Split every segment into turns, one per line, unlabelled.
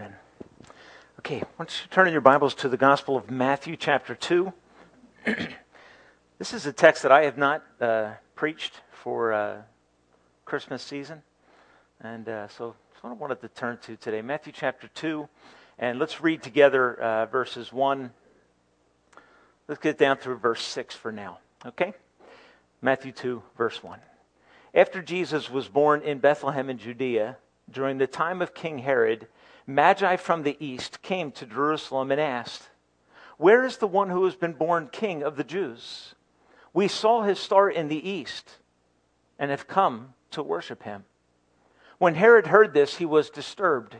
Amen. Okay, why don't you turn in your Bibles to the Gospel of Matthew, chapter 2. this is a text that I have not uh, preached for uh, Christmas season. And uh, so that's what I wanted to turn to today. Matthew, chapter 2. And let's read together uh, verses 1. Let's get down through verse 6 for now. Okay? Matthew 2, verse 1. After Jesus was born in Bethlehem in Judea, during the time of King Herod, Magi from the east came to Jerusalem and asked, Where is the one who has been born king of the Jews? We saw his star in the east and have come to worship him. When Herod heard this, he was disturbed,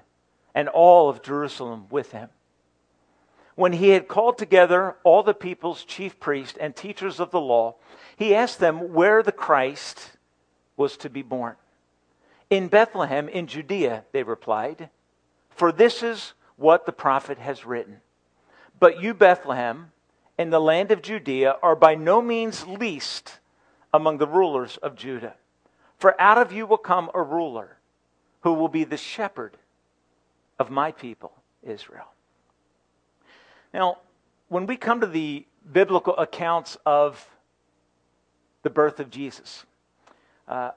and all of Jerusalem with him. When he had called together all the people's chief priests and teachers of the law, he asked them where the Christ was to be born. In Bethlehem in Judea, they replied. For this is what the prophet has written. But you, Bethlehem, in the land of Judea, are by no means least among the rulers of Judah. For out of you will come a ruler who will be the shepherd of my people, Israel. Now, when we come to the biblical accounts of the birth of Jesus, uh,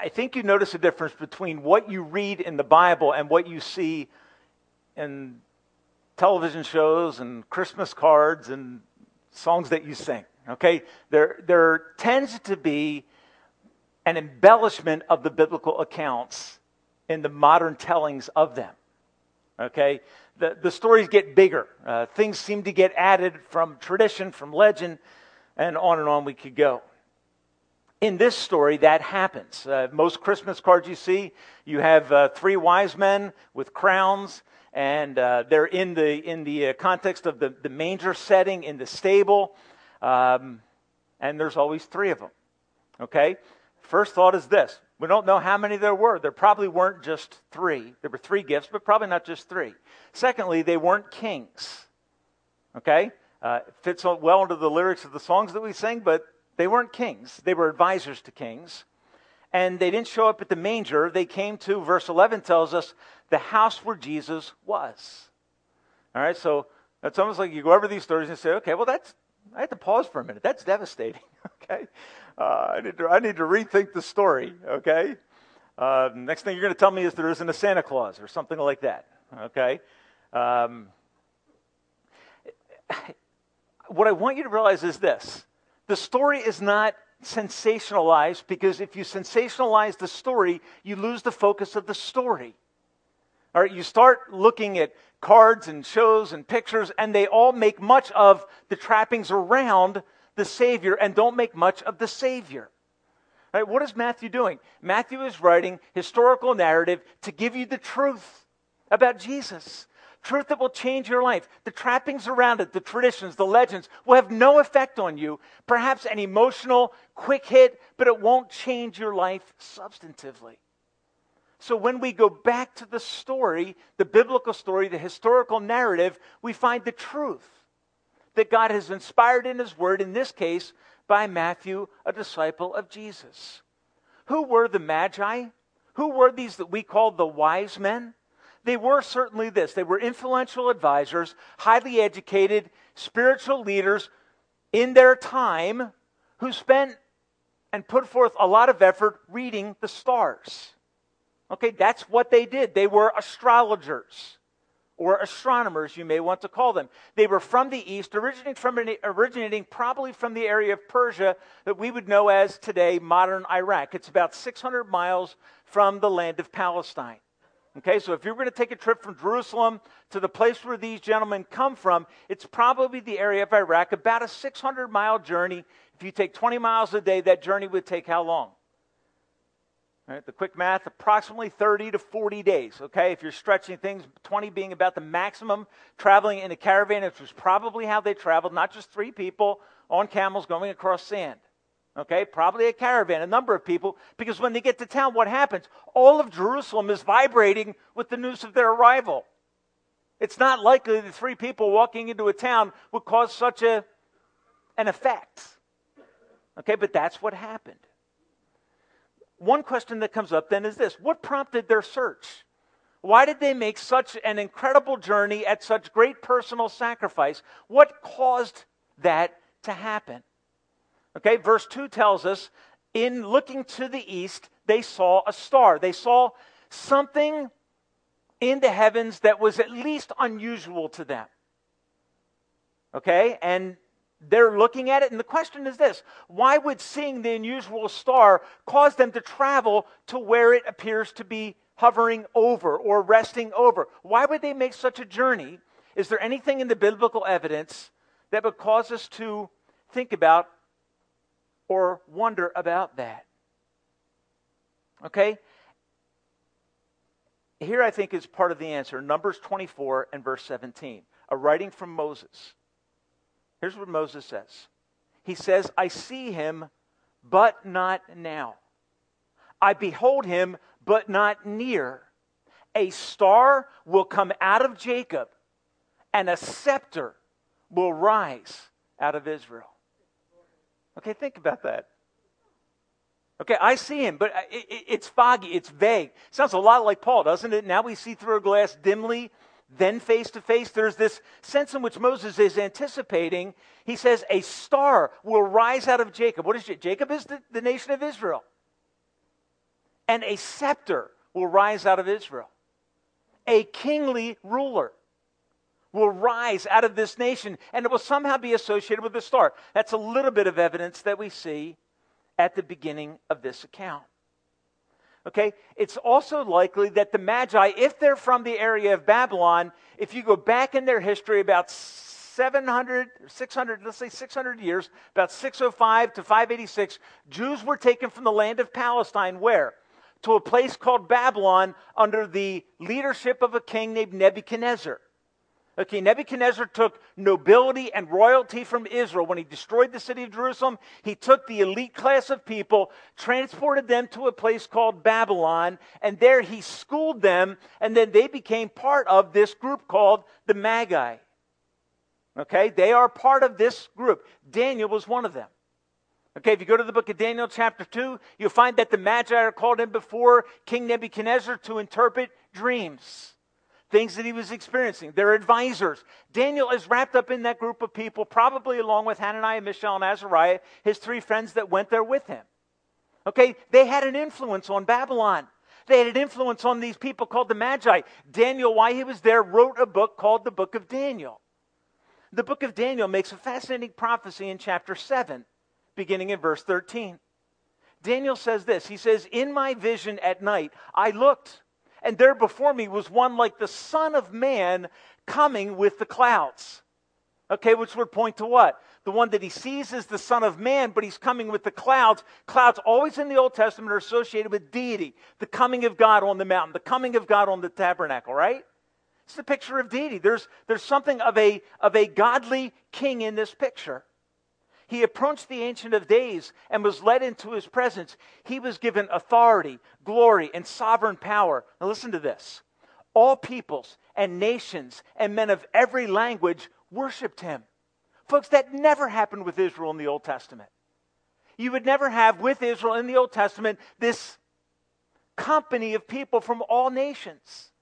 I think you notice a difference between what you read in the Bible and what you see in television shows and Christmas cards and songs that you sing. Okay? There, there tends to be an embellishment of the biblical accounts in the modern tellings of them. Okay? The, the stories get bigger. Uh, things seem to get added from tradition, from legend, and on and on we could go in this story, that happens. Uh, most Christmas cards you see, you have uh, three wise men with crowns, and uh, they're in the in the uh, context of the, the manger setting in the stable, um, and there's always three of them. Okay. First thought is this: we don't know how many there were. There probably weren't just three. There were three gifts, but probably not just three. Secondly, they weren't kings. Okay. Uh, fits well into the lyrics of the songs that we sing, but they weren't kings, they were advisors to kings. And they didn't show up at the manger. They came to, verse 11 tells us, the house where Jesus was. All right, so it's almost like you go over these stories and say, okay, well, that's, I have to pause for a minute. That's devastating, okay? Uh, I, need to, I need to rethink the story, okay? Uh, next thing you're going to tell me is there isn't a Santa Claus or something like that, okay? Um, what I want you to realize is this the story is not sensationalized because if you sensationalize the story, you lose the focus of the story. All right, you start looking at cards and shows and pictures, and they all make much of the trappings around the Savior and don't make much of the Savior. All right, what is Matthew doing? Matthew is writing historical narrative to give you the truth about Jesus truth that will change your life. The trappings around it, the traditions, the legends will have no effect on you. Perhaps an emotional, quick hit, but it won't change your life substantively. So when we go back to the story, the biblical story, the historical narrative, we find the truth that God has inspired in His Word, in this case, by Matthew, a disciple of Jesus. Who were the Magi? Who were these that we call the wise men? They were certainly this they were influential advisors, highly educated, spiritual leaders in their time who spent and put forth a lot of effort reading the stars. Okay, that's what they did. They were astrologers or astronomers, you may want to call them. They were from the east, originating, from, originating probably from the area of Persia that we would know as today modern Iraq. It's about 600 miles from the land of Palestine. Okay, so if you're going to take a trip from Jerusalem to the place where these gentlemen come from, it's probably the area of Iraq, about a 600 mile journey. If you take 20 miles a day, that journey would take how long? All right, the quick math, approximately 30 to 40 days. Okay, if you're stretching things, 20 being about the maximum traveling in a caravan, which was probably how they traveled, not just three people on camels going across sand. Okay, probably a caravan, a number of people, because when they get to town, what happens? All of Jerusalem is vibrating with the news of their arrival. It's not likely that three people walking into a town would cause such a, an effect. Okay, but that's what happened. One question that comes up then is this What prompted their search? Why did they make such an incredible journey at such great personal sacrifice? What caused that to happen? Okay, verse 2 tells us in looking to the east, they saw a star. They saw something in the heavens that was at least unusual to them. Okay, and they're looking at it, and the question is this why would seeing the unusual star cause them to travel to where it appears to be hovering over or resting over? Why would they make such a journey? Is there anything in the biblical evidence that would cause us to think about or wonder about that? Okay? Here I think is part of the answer Numbers 24 and verse 17, a writing from Moses. Here's what Moses says He says, I see him, but not now. I behold him, but not near. A star will come out of Jacob, and a scepter will rise out of Israel. Okay, think about that. Okay, I see him, but it, it, it's foggy, it's vague. Sounds a lot like Paul, doesn't it? Now we see through a glass dimly, then face to face. There's this sense in which Moses is anticipating. He says, A star will rise out of Jacob. What is it? Jacob is the, the nation of Israel. And a scepter will rise out of Israel. A kingly ruler will rise out of this nation, and it will somehow be associated with the star. That's a little bit of evidence that we see at the beginning of this account. Okay, it's also likely that the Magi, if they're from the area of Babylon, if you go back in their history about 700, 600, let's say 600 years, about 605 to 586, Jews were taken from the land of Palestine where? To a place called Babylon under the leadership of a king named Nebuchadnezzar. Okay, Nebuchadnezzar took nobility and royalty from Israel. When he destroyed the city of Jerusalem, he took the elite class of people, transported them to a place called Babylon, and there he schooled them, and then they became part of this group called the Magi. Okay, they are part of this group. Daniel was one of them. Okay, if you go to the book of Daniel, chapter 2, you'll find that the Magi are called in before King Nebuchadnezzar to interpret dreams things that he was experiencing, their advisors. Daniel is wrapped up in that group of people, probably along with Hananiah, Mishael, and Azariah, his three friends that went there with him. Okay, they had an influence on Babylon. They had an influence on these people called the Magi. Daniel, while he was there, wrote a book called the Book of Daniel. The book of Daniel makes a fascinating prophecy in chapter 7, beginning in verse 13. Daniel says this He says, In my vision at night, I looked and there before me was one like the Son of Man coming with the clouds. Okay, which would point to what? The one that he sees is the Son of Man, but he's coming with the clouds. Clouds, always in the Old Testament, are associated with deity, the coming of God on the mountain, the coming of God on the tabernacle, right? It's the picture of deity. There's, there's something of a, of a godly king in this picture. He approached the Ancient of Days and was led into his presence. He was given authority, glory, and sovereign power. Now, listen to this all peoples and nations and men of every language worshiped him. Folks, that never happened with Israel in the Old Testament. You would never have with Israel in the Old Testament this company of people from all nations.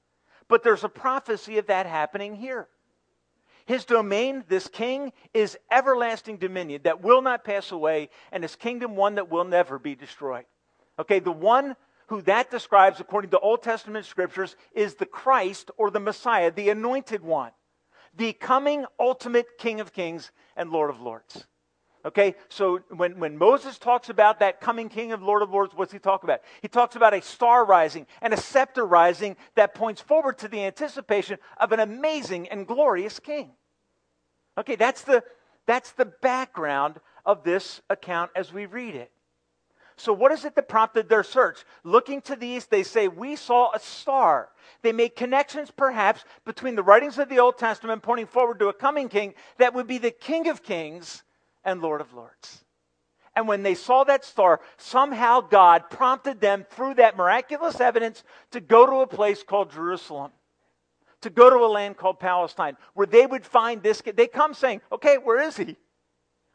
But there's a prophecy of that happening here. His domain, this king, is everlasting dominion that will not pass away, and his kingdom one that will never be destroyed. Okay, the one who that describes, according to Old Testament scriptures, is the Christ or the Messiah, the anointed one, the coming ultimate King of kings and Lord of lords. Okay, so when, when Moses talks about that coming king of Lord of Lords, what's he talk about? He talks about a star rising and a scepter rising that points forward to the anticipation of an amazing and glorious king. Okay, that's the, that's the background of this account as we read it. So, what is it that prompted their search? Looking to the east, they say, We saw a star. They make connections, perhaps, between the writings of the Old Testament pointing forward to a coming king that would be the King of Kings and Lord of Lords. And when they saw that star, somehow God prompted them through that miraculous evidence to go to a place called Jerusalem, to go to a land called Palestine, where they would find this. They come saying, Okay, where is he?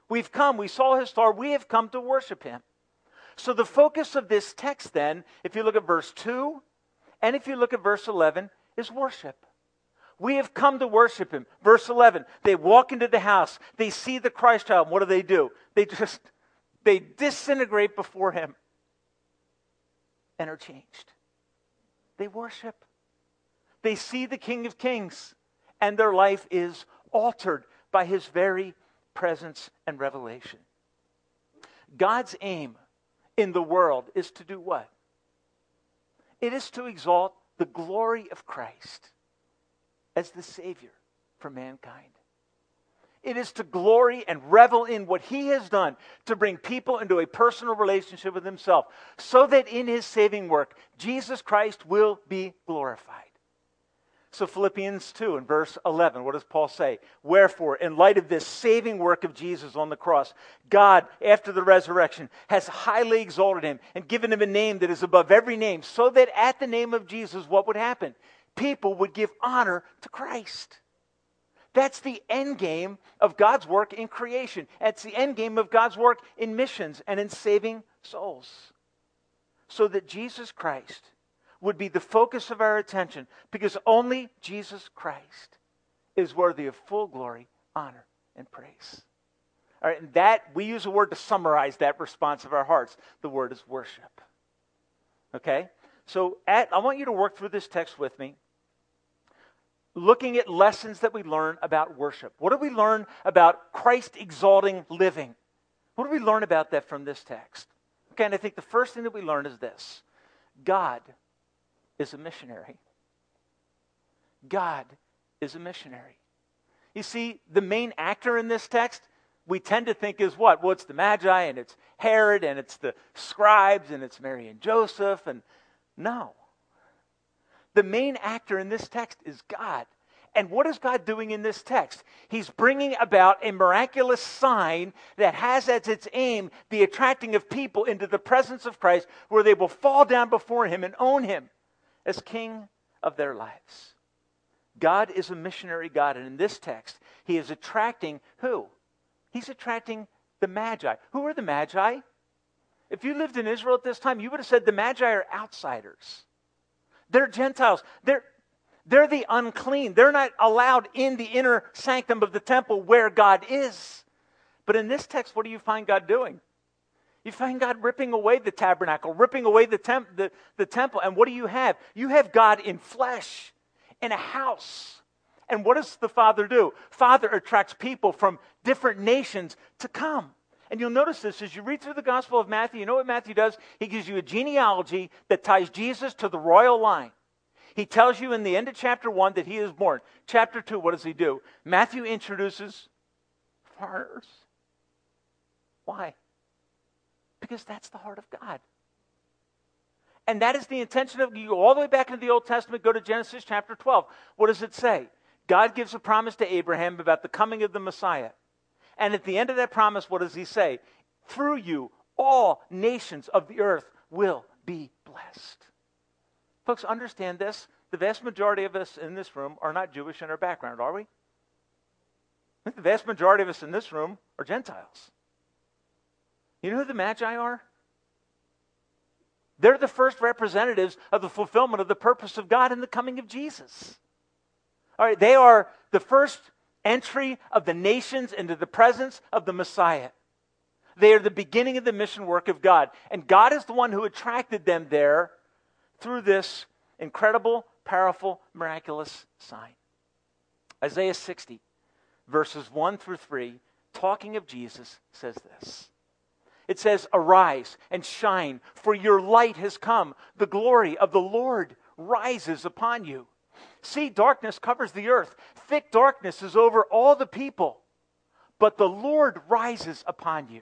We've come. We saw his star. We have come to worship him. So the focus of this text, then, if you look at verse 2 And if you look at verse 11, is worship. We have come to worship him. Verse 11, they walk into the house, they see the Christ child. What do they do? They just they disintegrate before him and are changed. They worship. They see the King of Kings, and their life is altered by his very presence and revelation. God's aim in the world is to do what? It is to exalt the glory of Christ as the Savior for mankind. It is to glory and revel in what He has done to bring people into a personal relationship with Himself, so that in His saving work, Jesus Christ will be glorified. So, Philippians 2 in verse 11, what does Paul say? Wherefore, in light of this saving work of Jesus on the cross, God, after the resurrection, has highly exalted him and given him a name that is above every name, so that at the name of Jesus, what would happen? People would give honor to Christ. That's the end game of God's work in creation. That's the end game of God's work in missions and in saving souls. So that Jesus Christ would be the focus of our attention because only Jesus Christ is worthy of full glory, honor, and praise. All right, and that we use a word to summarize that response of our hearts. The word is worship. Okay? So at, I want you to work through this text with me, looking at lessons that we learn about worship. What do we learn about Christ exalting living? What do we learn about that from this text? Okay, and I think the first thing that we learn is this God is a missionary. God is a missionary. You see, the main actor in this text, we tend to think is what? Well, it's the Magi and it's Herod and it's the scribes and it's Mary and Joseph. And no. The main actor in this text is God. And what is God doing in this text? He's bringing about a miraculous sign that has as its aim the attracting of people into the presence of Christ where they will fall down before him and own him as king of their lives. God is a missionary God, and in this text, he is attracting who? He's attracting the Magi. Who are the Magi? If you lived in Israel at this time, you would have said the Magi are outsiders. They're Gentiles. They're, they're the unclean. They're not allowed in the inner sanctum of the temple where God is. But in this text, what do you find God doing? You find God ripping away the tabernacle, ripping away the, temp- the, the temple. And what do you have? You have God in flesh, in a house. And what does the Father do? Father attracts people from different nations to come. And you'll notice this as you read through the Gospel of Matthew. You know what Matthew does? He gives you a genealogy that ties Jesus to the royal line. He tells you in the end of chapter 1 that he is born. Chapter 2, what does he do? Matthew introduces foreigners. Why? Because that's the heart of God. And that is the intention of you go all the way back into the Old Testament, go to Genesis chapter 12. What does it say? God gives a promise to Abraham about the coming of the Messiah. And at the end of that promise, what does he say? Through you, all nations of the earth will be blessed. Folks, understand this. The vast majority of us in this room are not Jewish in our background, are we? The vast majority of us in this room are Gentiles. You know who the Magi are? They're the first representatives of the fulfillment of the purpose of God in the coming of Jesus. All right, they are the first entry of the nations into the presence of the Messiah. They are the beginning of the mission work of God. And God is the one who attracted them there through this incredible, powerful, miraculous sign. Isaiah 60, verses 1 through 3, talking of Jesus, says this it says, Arise and shine, for your light has come. The glory of the Lord rises upon you. See, darkness covers the earth, thick darkness is over all the people. But the Lord rises upon you,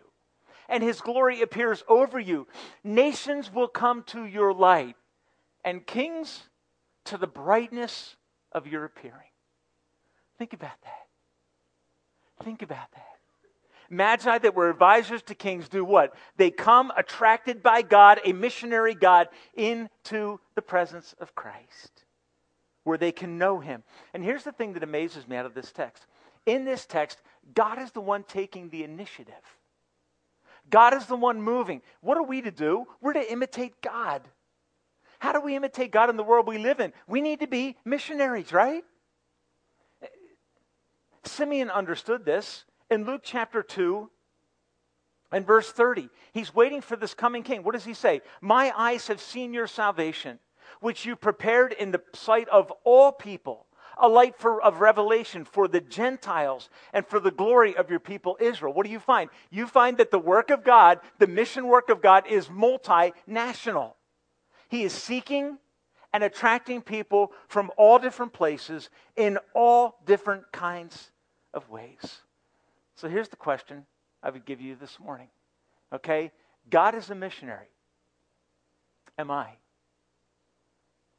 and his glory appears over you. Nations will come to your light, and kings to the brightness of your appearing. Think about that. Think about that. Magi that were advisors to kings do what? They come attracted by God, a missionary God, into the presence of Christ, where they can know him. And here's the thing that amazes me out of this text. In this text, God is the one taking the initiative. God is the one moving. What are we to do? We're to imitate God. How do we imitate God in the world we live in? We need to be missionaries, right? Simeon understood this in Luke chapter 2 and verse 30. He's waiting for this coming king. What does he say? My eyes have seen your salvation, which you prepared in the sight of all people, a light for, of revelation for the Gentiles and for the glory of your people Israel. What do you find? You find that the work of God, the mission work of God, is multinational. He is seeking and attracting people from all different places in all different kinds of ways. So here's the question I would give you this morning. Okay? God is a missionary. Am I?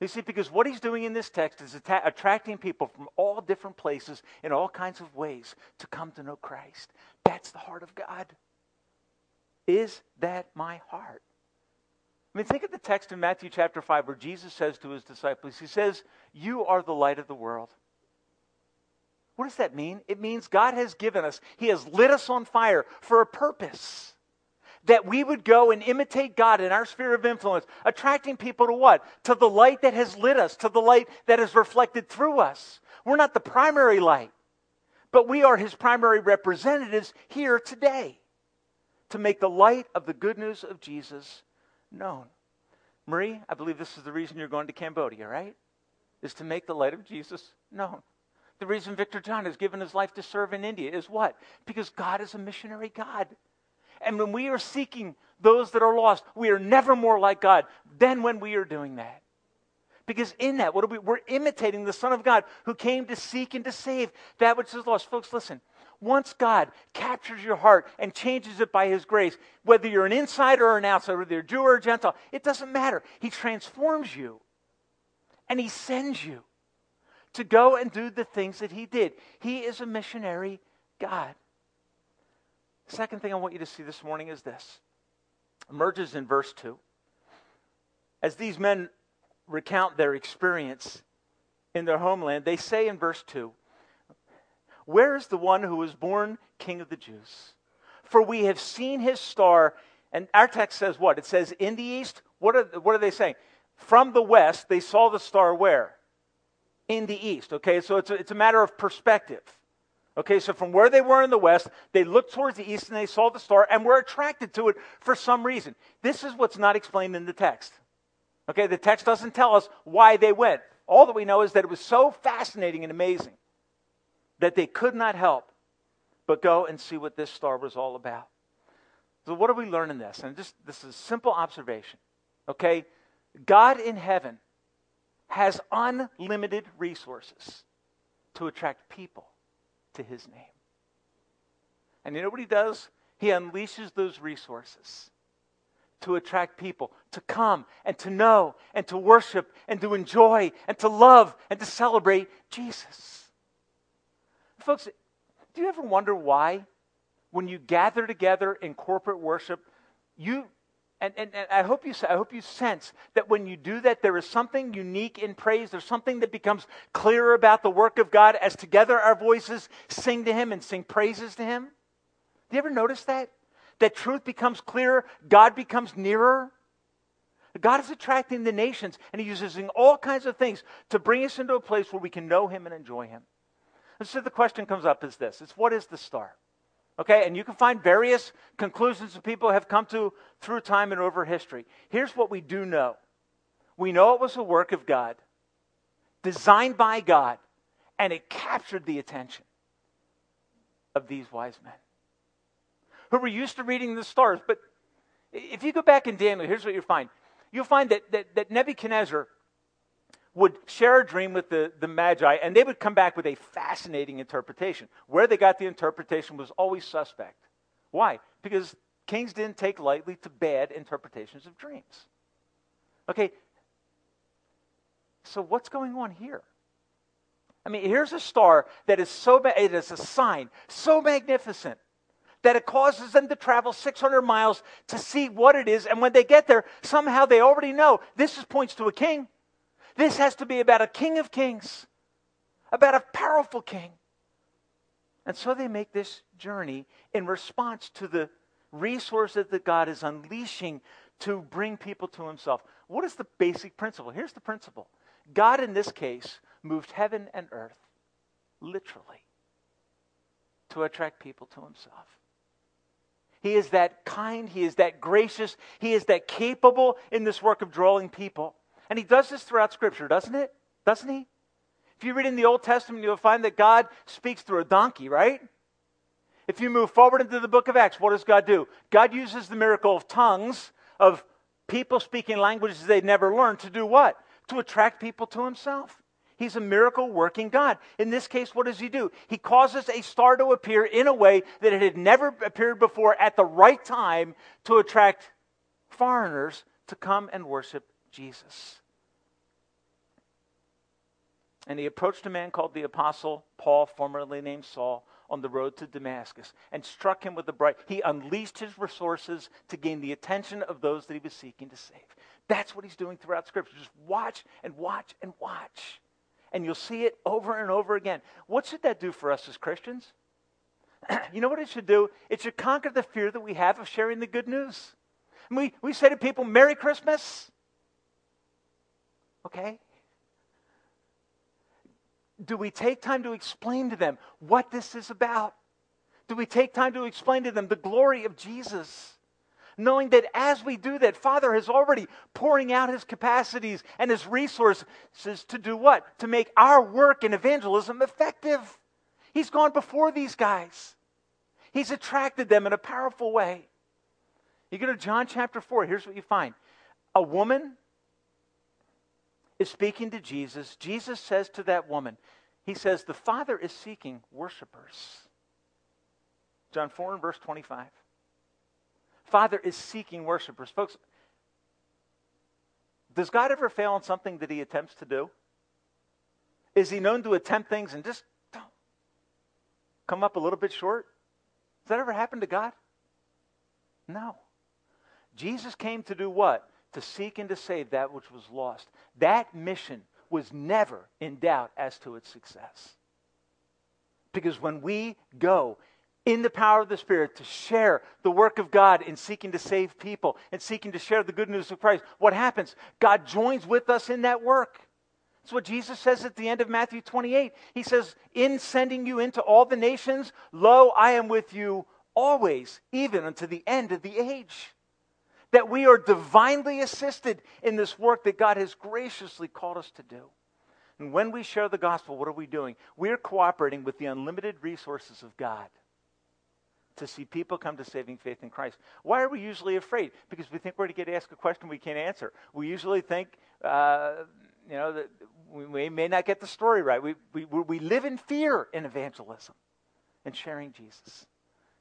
You see, because what he's doing in this text is attracting people from all different places in all kinds of ways to come to know Christ. That's the heart of God. Is that my heart? I mean, think of the text in Matthew chapter 5 where Jesus says to his disciples, He says, You are the light of the world. What does that mean? It means God has given us, He has lit us on fire for a purpose. That we would go and imitate God in our sphere of influence, attracting people to what? To the light that has lit us, to the light that is reflected through us. We're not the primary light, but we are His primary representatives here today to make the light of the good news of Jesus known. Marie, I believe this is the reason you're going to Cambodia, right? Is to make the light of Jesus known. The reason Victor John has given his life to serve in India is what? Because God is a missionary God. And when we are seeking those that are lost, we are never more like God than when we are doing that. Because in that, what are we? We're imitating the Son of God who came to seek and to save that which is lost. Folks, listen. Once God captures your heart and changes it by His grace, whether you're an insider or an outsider, whether you're Jew or Gentile, it doesn't matter. He transforms you and He sends you to go and do the things that He did. He is a missionary God. Second thing I want you to see this morning is this emerges in verse 2. As these men recount their experience in their homeland, they say in verse 2 where is the one who was born King of the Jews? For we have seen his star. And our text says what? It says in the east. What are, what are they saying? From the west, they saw the star where? In the east. Okay, so it's a, it's a matter of perspective. Okay, so from where they were in the west, they looked towards the east and they saw the star and were attracted to it for some reason. This is what's not explained in the text. Okay, the text doesn't tell us why they went. All that we know is that it was so fascinating and amazing that they could not help but go and see what this star was all about. So, what do we learn in this? And just this is a simple observation. Okay? God in heaven has unlimited resources to attract people to his name. And you know what he does? He unleashes those resources to attract people to come and to know and to worship and to enjoy and to love and to celebrate Jesus. Folks, do you ever wonder why, when you gather together in corporate worship, you and, and, and, I hope you I hope you sense that when you do that, there is something unique in praise. There's something that becomes clearer about the work of God as together our voices sing to Him and sing praises to Him. Do you ever notice that? That truth becomes clearer, God becomes nearer. God is attracting the nations, and He uses all kinds of things to bring us into a place where we can know Him and enjoy Him. And so the question comes up is this it's what is the star? Okay, and you can find various conclusions that people have come to through time and over history. Here's what we do know we know it was a work of God, designed by God, and it captured the attention of these wise men who were used to reading the stars. But if you go back in Daniel, here's what you'll find you'll find that, that, that Nebuchadnezzar would share a dream with the, the Magi, and they would come back with a fascinating interpretation. Where they got the interpretation was always suspect. Why? Because kings didn't take lightly to bad interpretations of dreams. Okay, so what's going on here? I mean, here's a star that is so, it is a sign, so magnificent that it causes them to travel 600 miles to see what it is. And when they get there, somehow they already know this is, points to a king. This has to be about a king of kings, about a powerful king. And so they make this journey in response to the resources that God is unleashing to bring people to himself. What is the basic principle? Here's the principle God, in this case, moved heaven and earth, literally, to attract people to himself. He is that kind, he is that gracious, he is that capable in this work of drawing people. And he does this throughout Scripture, doesn't it? Doesn't he? If you read in the Old Testament, you'll find that God speaks through a donkey, right? If you move forward into the book of Acts, what does God do? God uses the miracle of tongues, of people speaking languages they'd never learned, to do what? To attract people to himself. He's a miracle working God. In this case, what does he do? He causes a star to appear in a way that it had never appeared before at the right time to attract foreigners to come and worship Jesus. And he approached a man called the Apostle Paul, formerly named Saul, on the road to Damascus and struck him with a bright. He unleashed his resources to gain the attention of those that he was seeking to save. That's what he's doing throughout Scripture. Just watch and watch and watch and you'll see it over and over again. What should that do for us as Christians? you know what it should do? It should conquer the fear that we have of sharing the good news. And we, we say to people, Merry Christmas. Okay? Do we take time to explain to them what this is about? Do we take time to explain to them the glory of Jesus? knowing that as we do that, Father is already pouring out his capacities and his resources to do what? To make our work in evangelism effective. He's gone before these guys, he's attracted them in a powerful way. You go to John chapter 4, here's what you find a woman is speaking to Jesus. Jesus says to that woman, He says, The Father is seeking worshipers. John 4 and verse 25. Father is seeking worshipers. Folks, does God ever fail in something that he attempts to do? Is he known to attempt things and just come up a little bit short? Does that ever happen to God? No. Jesus came to do what? To seek and to save that which was lost. That mission was never in doubt as to its success. Because when we go in the power of the Spirit to share the work of God in seeking to save people and seeking to share the good news of Christ, what happens? God joins with us in that work. That's what Jesus says at the end of Matthew 28. He says, In sending you into all the nations, lo, I am with you always, even unto the end of the age. That we are divinely assisted in this work that God has graciously called us to do. And when we share the gospel, what are we doing? We're cooperating with the unlimited resources of God to see people come to saving faith in Christ. Why are we usually afraid? Because we think we're going to get asked a question we can't answer. We usually think, uh, you know, that we may not get the story right. We, we, we live in fear in evangelism and sharing Jesus.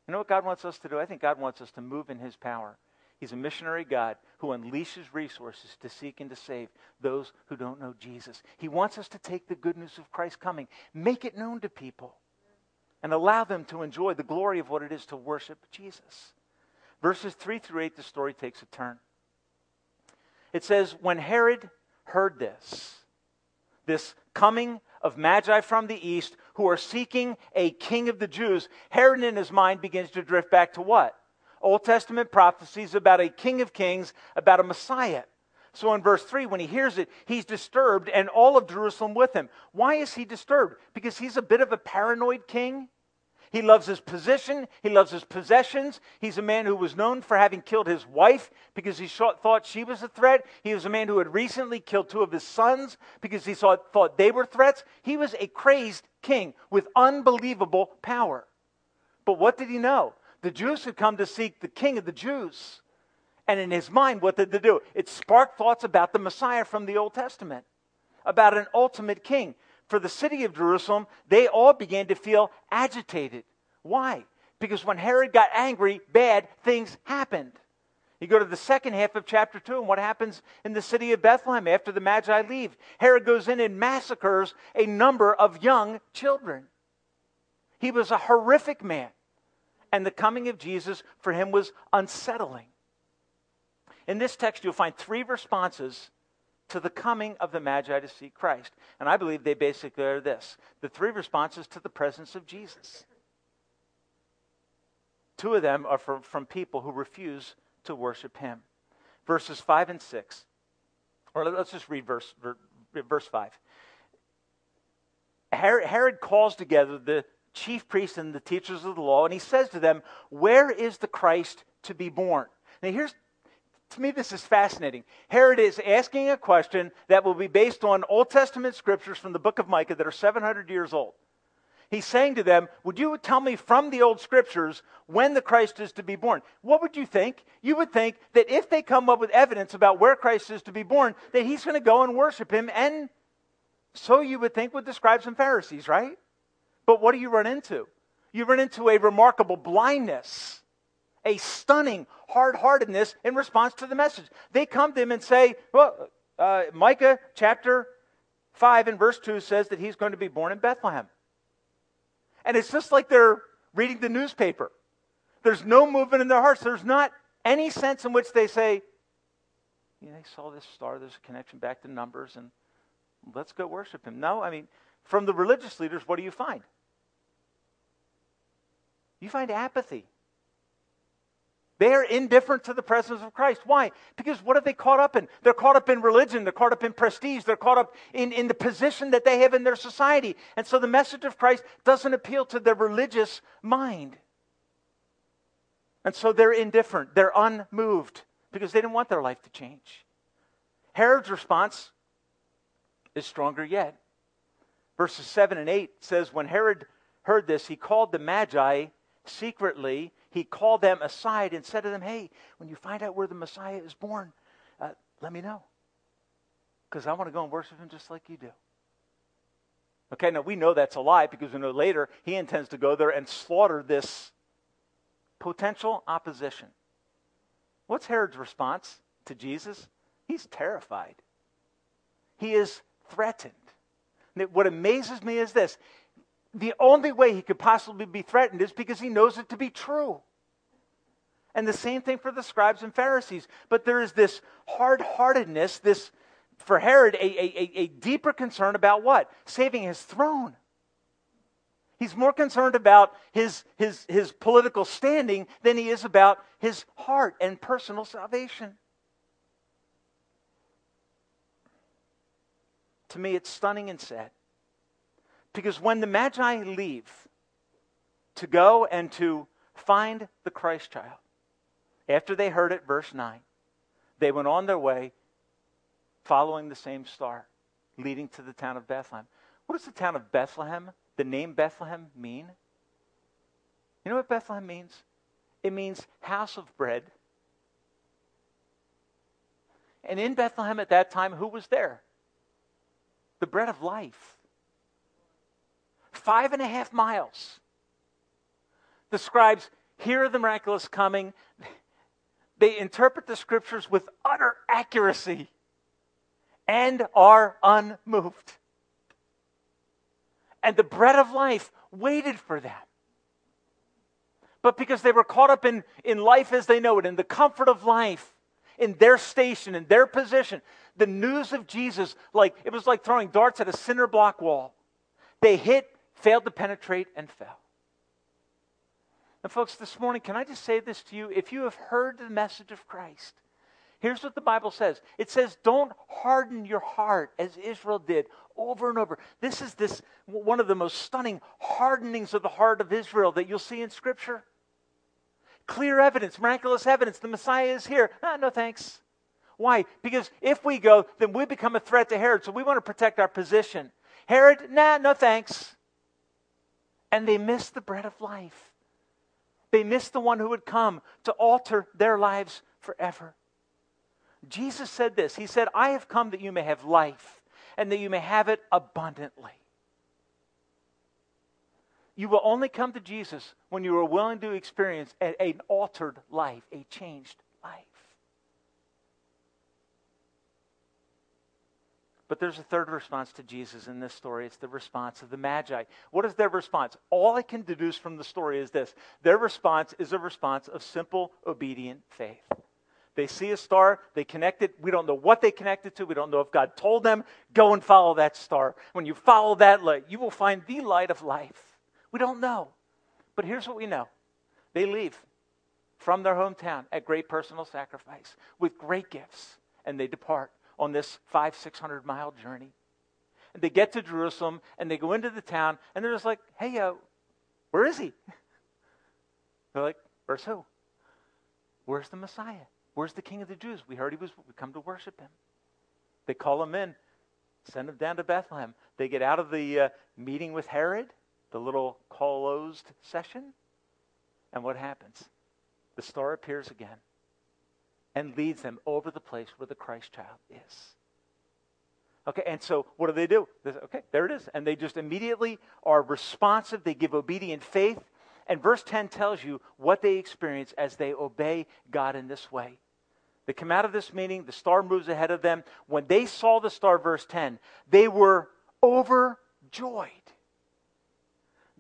You know what God wants us to do? I think God wants us to move in His power. He's a missionary God who unleashes resources to seek and to save those who don't know Jesus. He wants us to take the good news of Christ coming, make it known to people and allow them to enjoy the glory of what it is to worship Jesus. Verses 3 through 8, the story takes a turn. It says, When Herod heard this, this coming of Magi from the east who are seeking a king of the Jews, Herod in his mind begins to drift back to what? Old Testament prophecies about a king of kings, about a Messiah. So in verse 3, when he hears it, he's disturbed and all of Jerusalem with him. Why is he disturbed? Because he's a bit of a paranoid king. He loves his position. He loves his possessions. He's a man who was known for having killed his wife because he thought she was a threat. He was a man who had recently killed two of his sons because he thought they were threats. He was a crazed king with unbelievable power. But what did he know? The Jews had come to seek the king of the Jews. And in his mind, what did they do? It sparked thoughts about the Messiah from the Old Testament, about an ultimate king. For the city of Jerusalem, they all began to feel agitated. Why? Because when Herod got angry, bad things happened. You go to the second half of chapter 2, and what happens in the city of Bethlehem after the Magi leave? Herod goes in and massacres a number of young children. He was a horrific man, and the coming of Jesus for him was unsettling. In this text, you'll find three responses to the coming of the Magi to see Christ. And I believe they basically are this the three responses to the presence of Jesus. Two of them are from, from people who refuse to worship him. verses 5 and 6. Or let's just read verse, verse 5. Herod calls together the chief priests and the teachers of the law, and he says to them, Where is the Christ to be born? Now, here's to me, this is fascinating. Herod is asking a question that will be based on Old Testament scriptures from the book of Micah that are 700 years old. He's saying to them, Would you tell me from the old scriptures when the Christ is to be born? What would you think? You would think that if they come up with evidence about where Christ is to be born, that he's going to go and worship him. And so you would think with the scribes and Pharisees, right? But what do you run into? You run into a remarkable blindness, a stunning hard heartedness in response to the message. They come to him and say, Well, uh, Micah chapter 5 and verse 2 says that he's going to be born in Bethlehem. And it's just like they're reading the newspaper. There's no movement in their hearts. There's not any sense in which they say, yeah, they saw this star, there's a connection back to numbers, and let's go worship him. No, I mean, from the religious leaders, what do you find? You find apathy. They are indifferent to the presence of Christ. Why? Because what are they caught up in? They're caught up in religion. They're caught up in prestige. They're caught up in, in the position that they have in their society. And so the message of Christ doesn't appeal to their religious mind. And so they're indifferent. They're unmoved because they didn't want their life to change. Herod's response is stronger yet. Verses 7 and 8 says, When Herod heard this, he called the Magi secretly he called them aside and said to them, Hey, when you find out where the Messiah is born, uh, let me know. Because I want to go and worship him just like you do. Okay, now we know that's a lie because we know later he intends to go there and slaughter this potential opposition. What's Herod's response to Jesus? He's terrified. He is threatened. What amazes me is this the only way he could possibly be threatened is because he knows it to be true. And the same thing for the scribes and Pharisees. But there is this hard heartedness, this, for Herod, a, a, a deeper concern about what? Saving his throne. He's more concerned about his, his, his political standing than he is about his heart and personal salvation. To me, it's stunning and sad. Because when the Magi leave to go and to find the Christ child, after they heard it, verse 9, they went on their way following the same star, leading to the town of Bethlehem. What does the town of Bethlehem, the name Bethlehem, mean? You know what Bethlehem means? It means house of bread. And in Bethlehem at that time, who was there? The bread of life five and a half miles. The scribes hear the miraculous coming. They interpret the scriptures with utter accuracy and are unmoved. And the bread of life waited for them. But because they were caught up in, in life as they know it, in the comfort of life, in their station, in their position, the news of Jesus, like it was like throwing darts at a cinder block wall. They hit failed to penetrate, and fell. And, folks, this morning, can I just say this to you? If you have heard the message of Christ, here's what the Bible says it says, Don't harden your heart as Israel did over and over. This is this one of the most stunning hardenings of the heart of Israel that you'll see in Scripture. Clear evidence, miraculous evidence, the Messiah is here. Ah, no thanks. Why? Because if we go, then we become a threat to Herod, so we want to protect our position. Herod, nah, no thanks and they missed the bread of life. They missed the one who would come to alter their lives forever. Jesus said this He said, I have come that you may have life and that you may have it abundantly. You will only come to Jesus when you are willing to experience an altered life, a changed life. But there's a third response to Jesus in this story. It's the response of the Magi. What is their response? All I can deduce from the story is this their response is a response of simple, obedient faith. They see a star, they connect it. We don't know what they connected to. We don't know if God told them, go and follow that star. When you follow that light, you will find the light of life. We don't know. But here's what we know they leave. from their hometown at great personal sacrifice with great gifts, and they depart on this five, six hundred mile journey. And they get to Jerusalem and they go into the town and they're just like, hey, uh, where is he? They're like, where's who? Where's the Messiah? Where's the King of the Jews? We heard he was, we come to worship him. They call him in, send him down to Bethlehem. They get out of the uh, meeting with Herod, the little closed session, and what happens? The star appears again and leads them over the place where the Christ child is. Okay, and so what do they do? They say, okay, there it is. And they just immediately are responsive. They give obedient faith. And verse 10 tells you what they experience as they obey God in this way. They come out of this meeting, the star moves ahead of them. When they saw the star, verse 10, they were overjoyed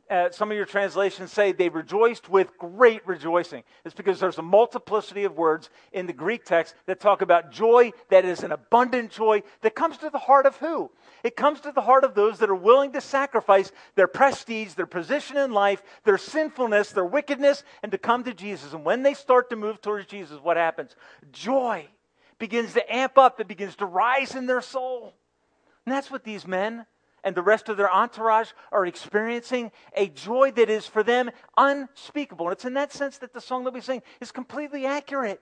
uh, some of your translations say they rejoiced with great rejoicing. It's because there's a multiplicity of words in the Greek text that talk about joy that is an abundant joy that comes to the heart of who? It comes to the heart of those that are willing to sacrifice their prestige, their position in life, their sinfulness, their wickedness, and to come to Jesus. And when they start to move towards Jesus, what happens? Joy begins to amp up, it begins to rise in their soul. And that's what these men and the rest of their entourage are experiencing a joy that is for them unspeakable. And it's in that sense that the song that we sing is completely accurate.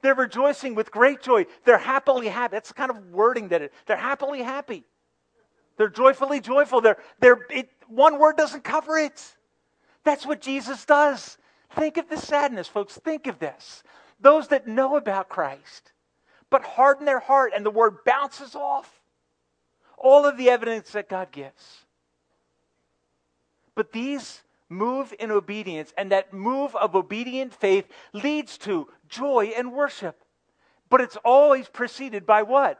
They're rejoicing with great joy. They're happily happy. That's the kind of wording that it, they're happily happy. They're joyfully joyful. They're, they're, it, one word doesn't cover it. That's what Jesus does. Think of the sadness, folks. Think of this. Those that know about Christ, but harden their heart and the word bounces off all of the evidence that God gives. But these move in obedience, and that move of obedient faith leads to joy and worship. But it's always preceded by what?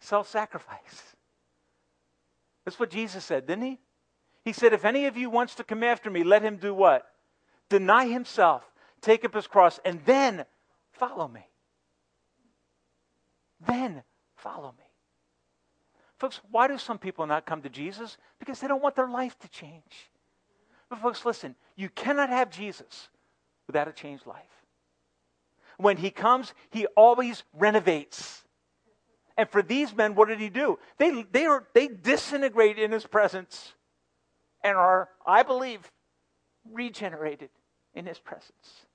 Self sacrifice. That's what Jesus said, didn't he? He said, If any of you wants to come after me, let him do what? Deny himself, take up his cross, and then follow me. Then follow me. Folks, why do some people not come to Jesus? Because they don't want their life to change. But, folks, listen, you cannot have Jesus without a changed life. When he comes, he always renovates. And for these men, what did he do? They, they, are, they disintegrate in his presence and are, I believe, regenerated in his presence.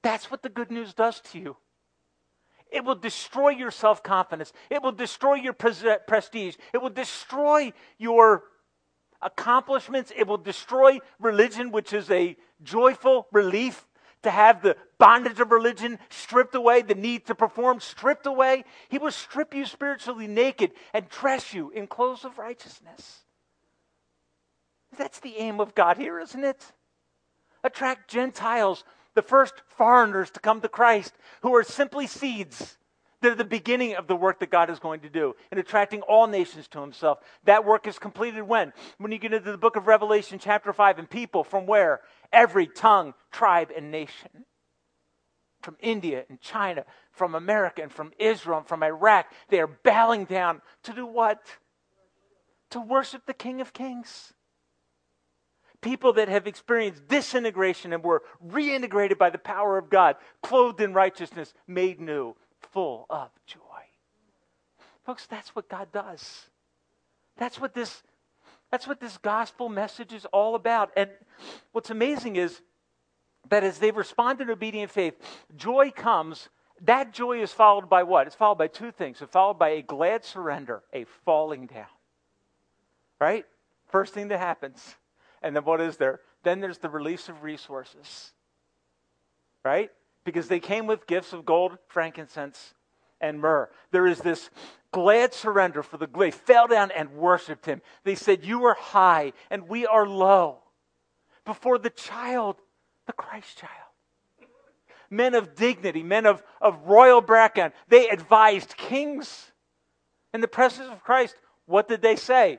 That's what the good news does to you. It will destroy your self confidence. It will destroy your prestige. It will destroy your accomplishments. It will destroy religion, which is a joyful relief to have the bondage of religion stripped away, the need to perform stripped away. He will strip you spiritually naked and dress you in clothes of righteousness. That's the aim of God here, isn't it? Attract Gentiles the first foreigners to come to Christ who are simply seeds. They're the beginning of the work that God is going to do in attracting all nations to himself. That work is completed when? When you get into the book of Revelation, chapter 5, and people from where? Every tongue, tribe, and nation. From India and China, from America and from Israel and from Iraq, they are bowing down to do what? To worship the King of Kings people that have experienced disintegration and were reintegrated by the power of God, clothed in righteousness, made new, full of joy. Folks, that's what God does. That's what this that's what this gospel message is all about. And what's amazing is that as they respond in obedient faith, joy comes. That joy is followed by what? It's followed by two things. It's followed by a glad surrender, a falling down. Right? First thing that happens and then what is there? Then there's the release of resources. Right? Because they came with gifts of gold, frankincense, and myrrh. There is this glad surrender for the they fell down and worshiped him. They said, You are high and we are low before the child, the Christ child. Men of dignity, men of, of royal background, they advised kings in the presence of Christ. What did they say?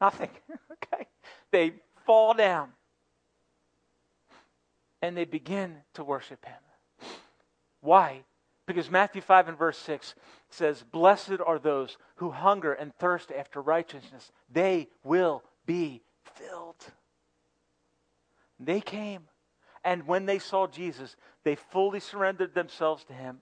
Nothing. okay they fall down and they begin to worship him. Why? Because Matthew 5 and verse 6 says, Blessed are those who hunger and thirst after righteousness. They will be filled. They came And when they saw Jesus, they fully surrendered themselves to him.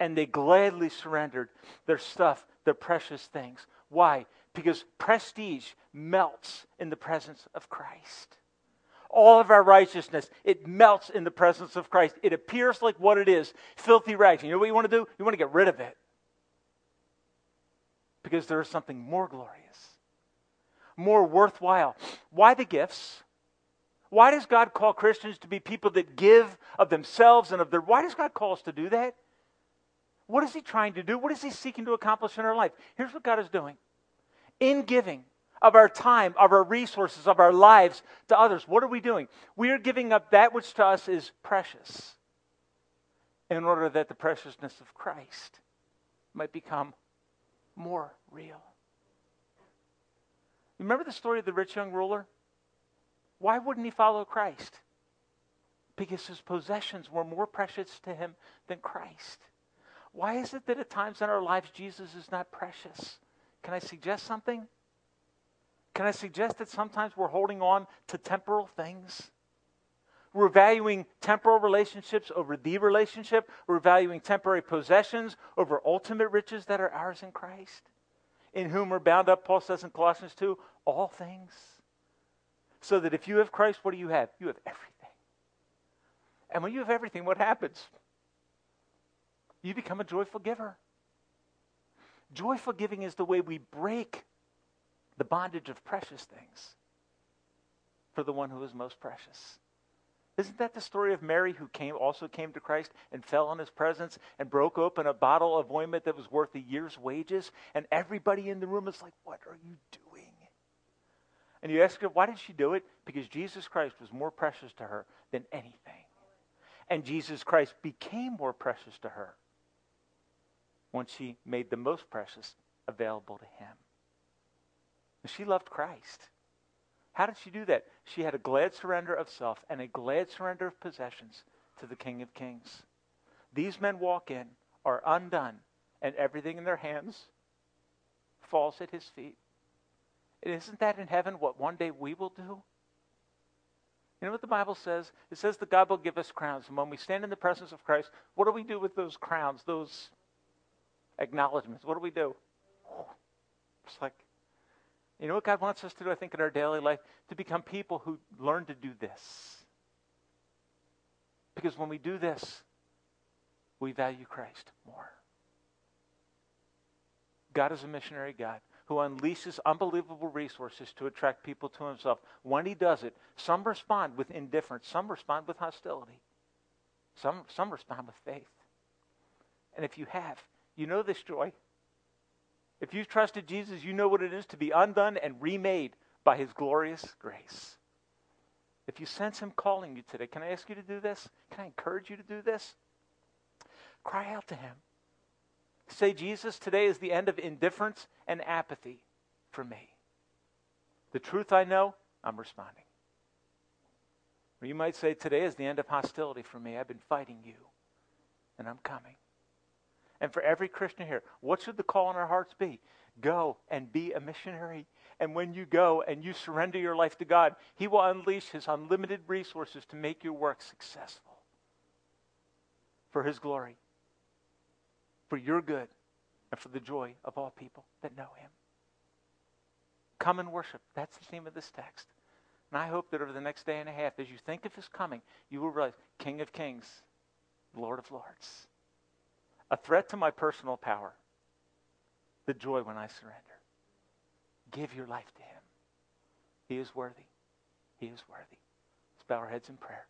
And they gladly surrendered their stuff, their precious things. Why? Because prestige melts in the presence of Christ. All of our righteousness, it melts in the presence of Christ. It appears like what it is filthy rags. You know what you want to do? You want to get rid of it. Because there is something more glorious, more worthwhile. Why the gifts? Why does God call Christians to be people that give of themselves and of their. Why does God call us to do that? What is He trying to do? What is He seeking to accomplish in our life? Here's what God is doing in giving of our time, of our resources, of our lives to others, what are we doing? We are giving up that which to us is precious in order that the preciousness of Christ might become more real. Remember the story of the rich young ruler? Why wouldn't he follow Christ? Because his possessions were more precious to him than Christ. Why is it that at times in our lives Jesus is not precious? Can I suggest something? Can I suggest that sometimes we're holding on to temporal things? We're valuing temporal relationships over the relationship. We're valuing temporary possessions over ultimate riches that are ours in Christ, in whom we're bound up, Paul says in Colossians 2, all things. So that if you have Christ, what do you have? You have everything. And when you have everything, what happens? You become a joyful giver. Joyful giving is the way we break the bondage of precious things for the one who is most precious. Isn't that the story of Mary who came also came to Christ and fell in his presence and broke open a bottle of ointment that was worth a year's wages? And everybody in the room is like, What are you doing? And you ask her, why did she do it? Because Jesus Christ was more precious to her than anything. And Jesus Christ became more precious to her once she made the most precious available to him. She loved Christ. How did she do that? She had a glad surrender of self and a glad surrender of possessions to the King of Kings. These men walk in, are undone, and everything in their hands falls at his feet. And isn't that in heaven what one day we will do? You know what the Bible says? It says that God will give us crowns. And when we stand in the presence of Christ, what do we do with those crowns, those acknowledgments? What do we do? It's like, you know what God wants us to do, I think, in our daily life? To become people who learn to do this. Because when we do this, we value Christ more. God is a missionary God who unleashes unbelievable resources to attract people to himself. When he does it, some respond with indifference, some respond with hostility, some, some respond with faith. And if you have, you know this joy. If you've trusted Jesus, you know what it is to be undone and remade by his glorious grace. If you sense him calling you today, can I ask you to do this? Can I encourage you to do this? Cry out to him. Say, Jesus, today is the end of indifference and apathy for me. The truth I know, I'm responding. Or you might say, today is the end of hostility for me. I've been fighting you, and I'm coming. And for every Christian here, what should the call in our hearts be? Go and be a missionary. And when you go and you surrender your life to God, He will unleash His unlimited resources to make your work successful for His glory for your good and for the joy of all people that know him. Come and worship. That's the theme of this text. And I hope that over the next day and a half, as you think of his coming, you will realize King of Kings, Lord of Lords. A threat to my personal power. The joy when I surrender. Give your life to him. He is worthy. He is worthy. Let's bow our heads in prayer.